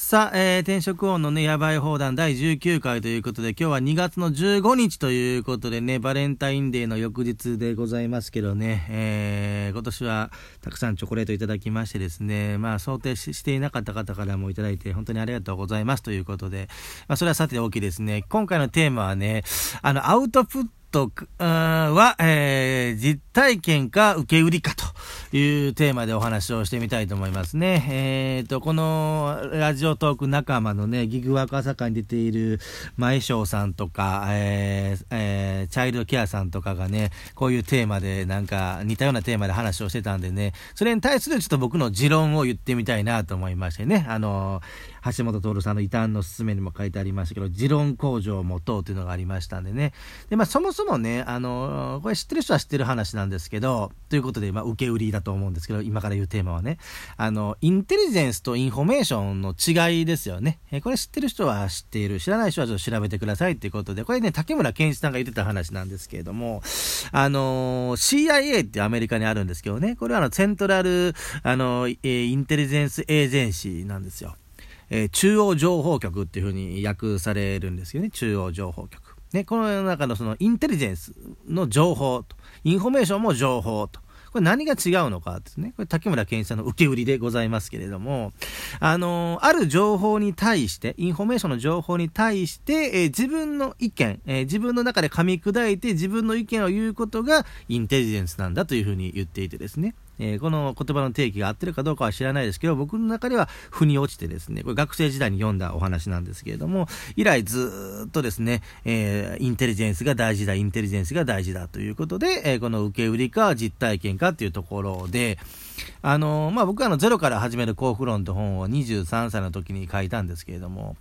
さあ、えー、転職王のね、やばい放談第19回ということで、今日は2月の15日ということでね、バレンタインデーの翌日でございますけどね、えー、今年はたくさんチョコレートいただきましてですね、まあ、想定していなかった方からもいただいて、本当にありがとうございますということで、まあ、それはさておきですね、今回のテーマはね、あの、アウトプットは、えー、実体験か受け売りかと。いうテーマでお話をしてみたいと思いますね。えーと、このラジオトーク仲間のね、ギグワーク朝会に出ている前翔さんとか、えー、えー、チャイルドケアさんとかがね、こういうテーマでなんか似たようなテーマで話をしてたんでね、それに対するちょっと僕の持論を言ってみたいなと思いましてね、あの橋本徹さんの異端の勧めにも書いてありましたけど、持論工場を持とうというのがありましたんでね。で、まあそもそもね、あのこれ知ってる人は知ってる話なんですけど、ということで、まあ受け売りだだと思うんですけど、今から言うテーマはね、あの、インテリジェンスとインフォメーションの違いですよね。えこれ知ってる人は知っている、知らない人はちょっと調べてくださいっていうことで、これね、竹村健一さんが言ってた話なんですけれども、あの CIA ってアメリカにあるんですけどね、これはあの、 Central、あの、え Intelligence Agency なんですよ。えー、中央情報局っていうふうに訳されるんですよね、中央情報局。ね、この中のそのインテリジェンスの情報と、インフォメーションも情報と。これ何が違うのかですね。これ竹村健一さんの受け売りでございますけれども、あのー、ある情報に対して、インフォメーションの情報に対して、えー、自分の意見、えー、自分の中で噛み砕いて自分の意見を言うことがインテリジェンスなんだというふうに言っていてですね。えー、この言葉の定義が合ってるかどうかは知らないですけど、僕の中では腑に落ちてですね、これ学生時代に読んだお話なんですけれども、以来ずっとですね、えー、インテリジェンスが大事だ、インテリジェンスが大事だということで、えー、この受け売りか実体験かっていうところで、あの、まあ、僕はあの、ゼロから始める幸福論と本を23歳の時に書いたんですけれども、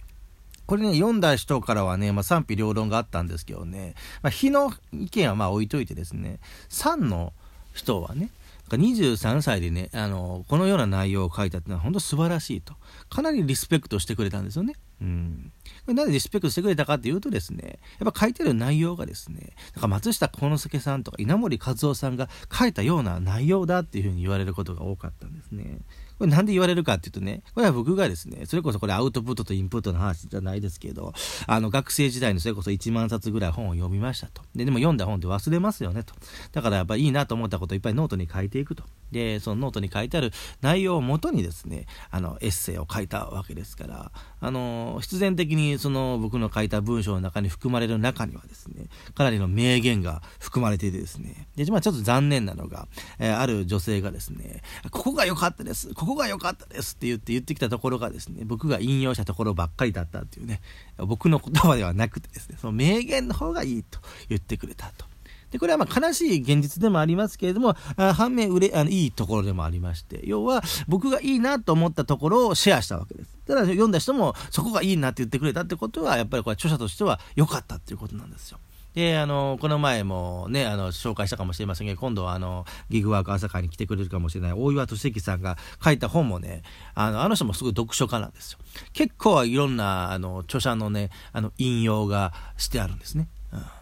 これね、読んだ人からはね、まあ、賛否両論があったんですけどね、まあ、日の意見はまあ置いといてですね、3の人はね、23歳でね、あの、このような内容を書いたっていうのは本当素晴らしいと。かなりリスペクトしてくれたんですよね。うん。なんでリスペクトしてくれたかっていうとですね、やっぱ書いてる内容がですね、なんか松下幸之助さんとか稲森和夫さんが書いたような内容だっていうふうに言われることが多かったんですね。これなんで言われるかっていうとね、これは僕がですね、それこそこれアウトプットとインプットの話じゃないですけど、あの学生時代にそれこそ1万冊ぐらい本を読みましたと。で、でも読んだ本って忘れますよねと。だからやっぱいいなと思ったことをいっぱいノートに書いていくと。で、そのノートに書いてある内容をもとにですね、あの、エッセイを書いたわけですから、あの、必然的にその僕の書いた文章の中に含まれる中にはですね、かなりの名言が含まれていてですね、で、まあちょっと残念なのが、えー、ある女性がですね、ここが良かったです、ここが良かったですって言って言ってきたところがですね、僕が引用したところばっかりだったっていうね、僕の言葉ではなくてですね、その名言の方がいいと言ってくれたと。で、これはまあ悲しい現実でもありますけれども、あ反面売れあの、いいところでもありまして、要は僕がいいなと思ったところをシェアしたわけです。ただ読んだ人もそこがいいなって言ってくれたってことは、やっぱりこれ著者としては良かったっていうことなんですよ。で、あの、この前もね、あの、紹介したかもしれませんけど、今度はあの、ギグワーク朝会に来てくれるかもしれない大岩俊之さんが書いた本もね、あの、あの人もすごい読書家なんですよ。結構いろんな、あの、著者のね、あの、引用がしてあるんですね。うん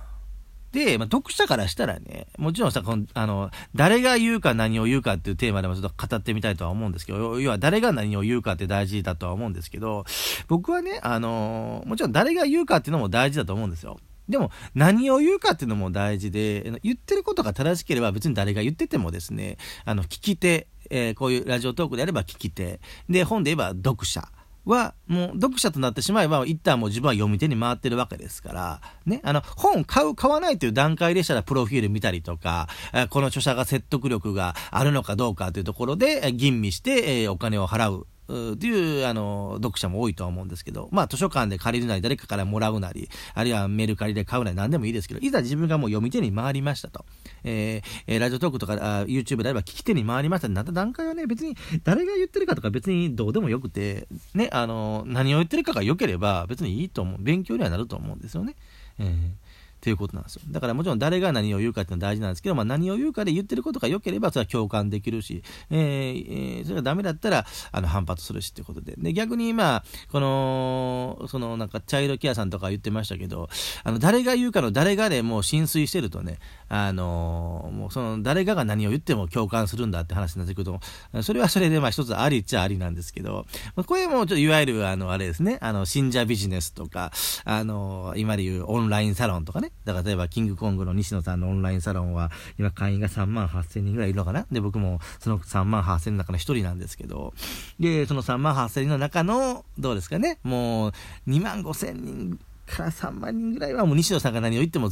で、まあ、読者からしたらね、もちろんさ、この、あの、誰が言うか何を言うかっていうテーマでもちょっと語ってみたいとは思うんですけど、要は誰が何を言うかって大事だとは思うんですけど、僕はね、あの、もちろん誰が言うかっていうのも大事だと思うんですよ。でも、何を言うかっていうのも大事で、言ってることが正しければ別に誰が言っててもですね、あの、聞き手、えー、こういうラジオトークであれば聞き手、で、本で言えば読者。は、もう読者となってしまえば、一旦もう自分は読み手に回ってるわけですから、ね、あの、本買う、買わないという段階でしたら、プロフィール見たりとか、この著者が説得力があるのかどうかというところで、吟味して、お金を払う。っていうあの読者も多いとは思うんですけど、まあ図書館で借りるなり、誰かからもらうなり、あるいはメルカリで買うなり何でもいいですけど、いざ自分がもう読み手に回りましたと。えー、ラジオトークとかあ YouTube であれば聞き手に回りましたってなった段階はね、別に誰が言ってるかとか別にどうでもよくて、ね、あの、何を言ってるかが良ければ別にいいと思う。勉強にはなると思うんですよね。えーということなんですよ。だからもちろん誰が何を言うかっていうのは大事なんですけど、まあ、何を言うかで言ってることが良ければ、それは共感できるし、えー、え、それがダメだったら、あの、反発するしっていうことで。で、逆に、まあ、この、その、なんか、チャイルドケアさんとか言ってましたけど、あの、誰が言うかの誰がでもう浸水してるとね、あのもうその、誰かが何を言っても共感するんだって話になってくると、それはそれで、まあ、一つありっちゃありなんですけど、これもちょっといわゆる、あの、あれですね、あの、信者ビジネスとか、あの、今で言うオンラインサロンとかね、だから例えば、キングコングの西野さんのオンラインサロンは、今会員が3万8000人ぐらいいるのかな？で、僕もその3万8000人の中の1人なんですけど、で、その3万8000人の中の、どうですかね、もう、2万5000人から3万人ぐらいはもう西野さんが何を言っても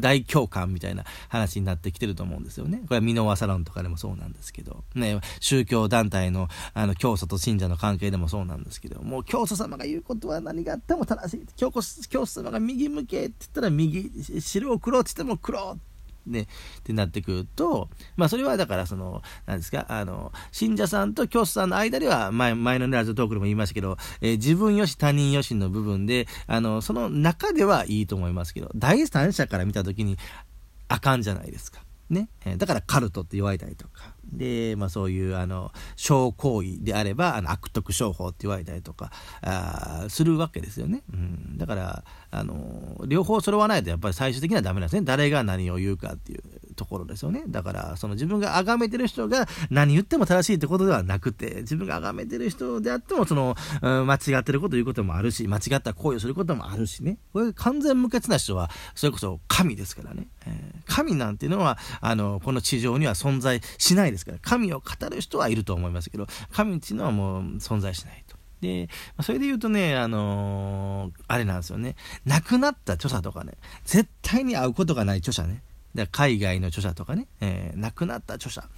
大共感みたいな話になってきてると思うんですよね。これは箕輪サロンとかでもそうなんですけど、ね、宗教団体のあの教祖と信者の関係でもそうなんですけど、もう教祖様が言うことは何があっても正しい。教教祖様が右向けって言ったら右、白を黒って言っても黒ね、ってなってくると、まあそれはだからその、なんですか、あの、信者さんと教師さんの間では、前、前のラジオトークでも言いましたけど、えー、自分よし他人よしの部分で、あの、その中ではいいと思いますけど、第三者から見たときに、あかんじゃないですか。ねえ。だからカルトって言われたりとか。で、まあそういう、あの、小行為であれば、あの、悪徳商法って言われたりとか、あするわけですよね。うん。だから、あの、両方揃わないとやっぱり最終的にはダメなんですね。誰が何を言うかっていうところですよね。だから、その自分が崇めてる人が何言っても正しいってことではなくて、自分が崇めてる人であっても、その、うん、間違ってること言うこともあるし、間違った行為をすることもあるしね。これ完全無欠な人は、それこそ神ですからね。えー、神なんていうのは、あの、この地上には存在しないですから、神を語る人はいると思いますけど、神っていうのはもう存在しないと。で、それで言うとね、あのー、あれなんですよね。亡くなった著者とかね、絶対に会うことがない著者ね。海外の著者とかね、えー、亡くなった著者、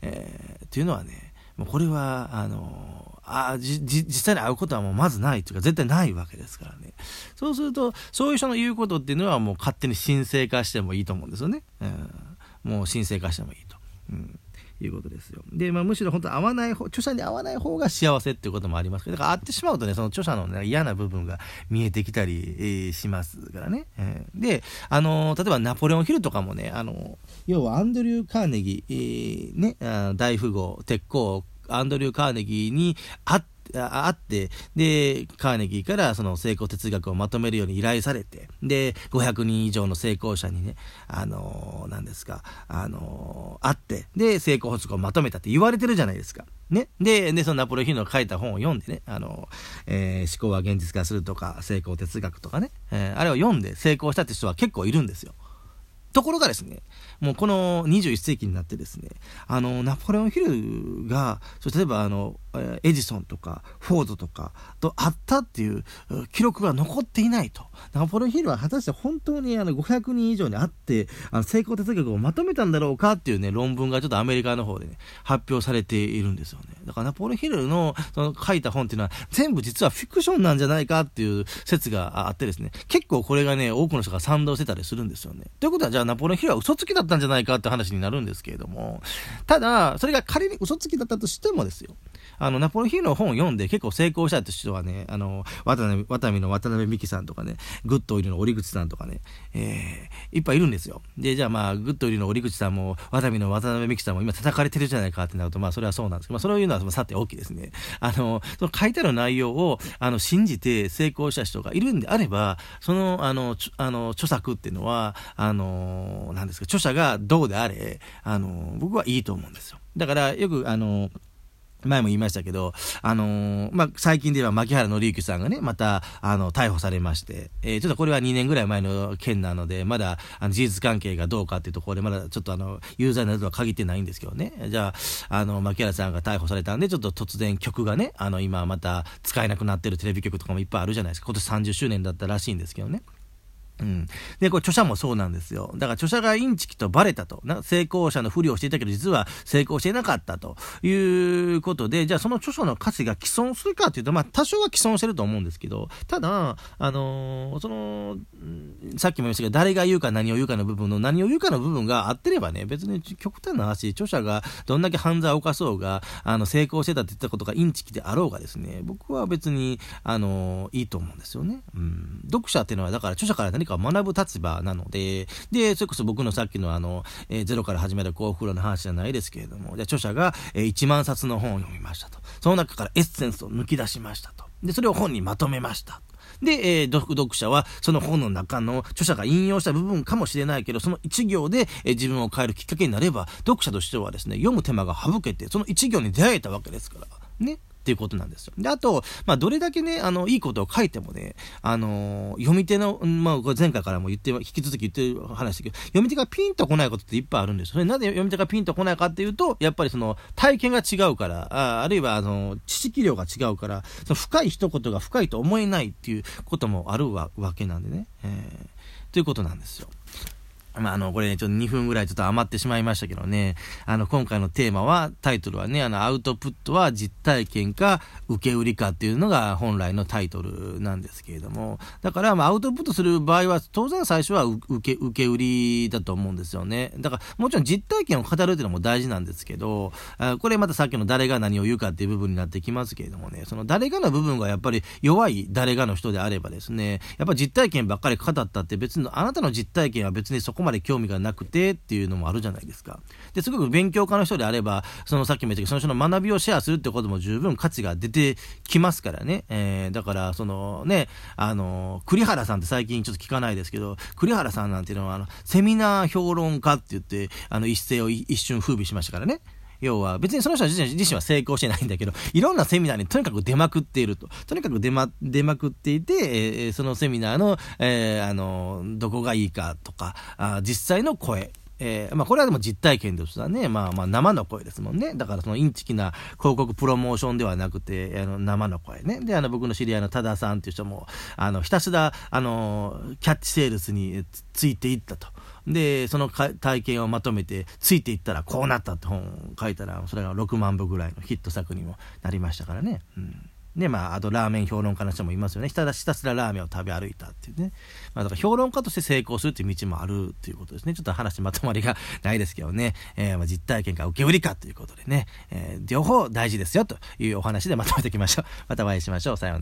えー、っていうのはね、もうこれは、あのー、あ実際に会うことはもうまずないっていうか、絶対ないわけですからね。そうすると、そういう人の言うことっていうのはもう勝手に神聖化してもいいと思うんですよね。うん、もう神聖化してもいいと。うんいうことですよ。で、まあ、むしろ本当合わない方、著者に合わない方が幸せっていうこともありますけど、だから会ってしまうとね、その著者の、ね、嫌な部分が見えてきたり、えー、しますからね。えー、で、あのー、例えばナポレオンヒルとかもね、あの要はアンドリュー・カーネギー、えね、大富豪、鉄鋼、アンドリュー・カーネギーに会ってあって、で、カーネギーからその成功哲学をまとめるように依頼されて、で、500人以上の成功者にね、あのー、何ですか、あのー、会って、で、成功法則をまとめたって言われてるじゃないですか。ね。で、で、そのナポレオンヒルの書いた本を読んでね、あの、えー、思考は現実化するとか、成功哲学とかね、えー、あれを読んで成功したって人は結構いるんですよ。ところがですね、もうこの21世紀になってですね、あの、ナポレオンヒルが、例えばあの、エジソンとかフォードとかと会ったっていう記録が残っていないと。ナポレオンヒルは果たして本当にあの500人以上に会って、あの成功哲学をまとめたんだろうかっていうね、論文がちょっとアメリカの方でね、発表されているんですよね。だからナポレオンヒルのその書いた本っていうのは全部実はフィクションなんじゃないかっていう説があってですね、結構これがね、多くの人が賛同してたりするんですよね。ということはじゃあナポレオンヒルは嘘つきだったんじゃないかって話になるんですけれども、ただ、それが仮に嘘つきだったとしてもですよ、あの、ナポレオンヒルの本を読んで結構成功したって人はね、あの、渡辺、渡辺の渡辺美樹さんとかね、グッドイルの折口さんとかね、えー、いっぱいいるんですよ。で、じゃあまあ、グッドイルの折口さんも、渡辺の渡辺美樹さんも今叩かれてるじゃないかってなると、まあ、それはそうなんですけど、まあ、それを言うのはさて大きいですね。あの、その書いてある内容を、あの、信じて成功した人がいるんであれば、その、あの、あの、著作っていうのは、あの、なんですか、著者がどうであれ、あの、僕はいいと思うんですよ。だから、よく、あの、前も言いましたけど、あのー、まあ、最近では牧原紀之さんがね、また、あの、逮捕されまして、えー、ちょっとこれは2年ぐらい前の件なので、まだ、あの、事実関係がどうかっていうところで、まだちょっとあの、有罪などとは限ってないんですけどね。じゃあ、あの、牧原さんが逮捕されたんで、ちょっと突然曲がね、あの、今また使えなくなってるテレビ局とかもいっぱいあるじゃないですか。今年30周年だったらしいんですけどね。うん。で、これ著者もそうなんですよ。だから著者がインチキとバレたと。な成功者のふりをしていたけど、実は成功していなかったということで、じゃあその著書の価値が既存するかというと、まあ多少は既存してると思うんですけど、ただ、あのー、その、さっきも言いましたけど、誰が言うか何を言うかの部分の何を言うかの部分が合ってればね、別に極端な話、著者がどんだけ犯罪を犯そうが、あの、成功してたって言ったことがインチキであろうがですね、僕は別に、あのー、いいと思うんですよね。うん。読者っていうのは、だから著者から何かか学ぶ立場なので、で、それこそ僕のさっきのあの、えー、ゼロから始める幸福論の話じゃないですけれども、じゃ著者が、えー、1万冊の本を読みましたと。その中からエッセンスを抜き出しましたと。で、それを本にまとめました。で、えー、読者はその本の中の著者が引用した部分かもしれないけど、その一行で、えー、自分を変えるきっかけになれば、読者としてはですね、読む手間が省けて、その一行に出会えたわけですから。ね。っていうことなんですよ。で、あと、まあ、どれだけね、あの、いいことを書いてもね、あの読み手の、まあ、前回からも言って、引き続き言ってる話だけど、読み手がピンとこないことっていっぱいあるんですよ。それなぜ読み手がピンとこないかっていうと、やっぱりその、体験が違うから、ああるいは、あの、知識量が違うから、その深い一言が深いと思えないっていうこともあるわけなんでね。えー、ということなんですよ。まあ、あの、これね、ちょっと2分ぐらいちょっと余ってしまいましたけどね、あの、今回のテーマは、タイトルはね、あの、アウトプットは実体験か受け売りかっていうのが本来のタイトルなんですけれども、だから、まあ、アウトプットする場合は、当然最初は受け、受け売りだと思うんですよね。だから、もちろん実体験を語るっていうのも大事なんですけど、あこれまたさっきの誰が何を言うかっていう部分になってきますけれどもね、その誰がの部分がやっぱり弱い誰がの人であればですね、やっぱ実体験ばっかり語ったって別に、あなたの実体験は別にそここまで興味がなくてっていうのもあるじゃないですか。で、すごく勉強家の人であれば、そのさっきも言ったけど、その人の学びをシェアするってことも十分価値が出てきますからね。えー、だから、そのね、あの、栗原さんって最近ちょっと聞かないですけど、栗原さんなんていうのは、あの、セミナー評論家って言って、あの、一世を一瞬風靡しましたからね。要は、別にその人自身自身は成功してないんだけど、いろんなセミナーにとにかく出まくっていると。とにかく出ま、出まくっていて、えー、そのセミナーの、えー、あの、どこがいいかとか、あ実際の声、えー、まあ、これはでも実体験ですわね。まあまあ生の声ですもんね。だからそのインチキな広告プロモーションではなくて、あの生の声ね。で、あの僕の知り合いの多田さんっていう人も、あの、ひたすら、あの、キャッチセールスについていったと。で、その体験をまとめて、ついていったらこうなったって本を書いたら、それが6万部ぐらいのヒット作にもなりましたからね。うんで、まあ、あとラーメン評論家の人もいますよね。ひたひたすらラーメンを食べ歩いたっていうね。まあ、だから評論家として成功するっていう道もあるっていうことですね。ちょっと話まとまりがないですけどね。えー、まあ、実体験か受け売りかということでね。えー、両方大事ですよというお話でまとめておきましょう。またお会いしましょう。さようなら。